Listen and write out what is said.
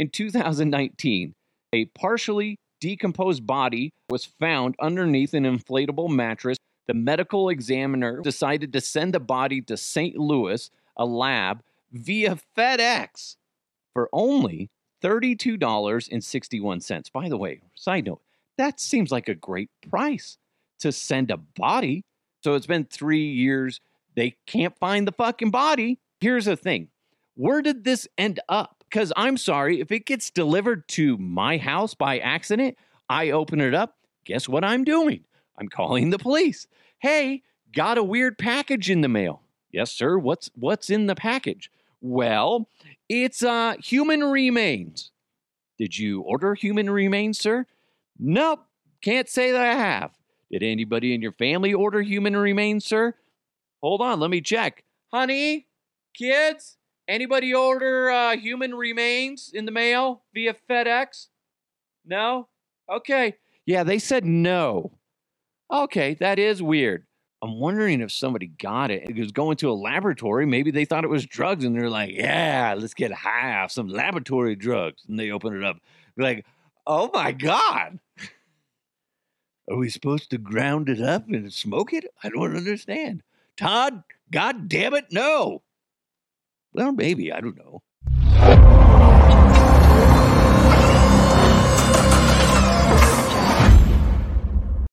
In 2019, a partially decomposed body was found underneath an inflatable mattress. The medical examiner decided to send the body to St. Louis, a lab, via FedEx for only $32.61. By the way, side note, that seems like a great price to send a body. So it's been three years. They can't find the fucking body. Here's the thing where did this end up? Because I'm sorry, if it gets delivered to my house by accident, I open it up. Guess what I'm doing? I'm calling the police. Hey, got a weird package in the mail. Yes, sir. What's what's in the package? Well, it's uh human remains. Did you order human remains, sir? Nope. Can't say that I have. Did anybody in your family order human remains, sir? Hold on, let me check. Honey, kids, anybody order uh, human remains in the mail via FedEx? No? Okay. Yeah, they said no. Okay, that is weird. I'm wondering if somebody got it. It was going to a laboratory. Maybe they thought it was drugs and they're like, yeah, let's get high off some laboratory drugs. And they open it up. Like, oh my God. Are we supposed to ground it up and smoke it? I don't understand. Todd, God damn it, no. Well, maybe. I don't know.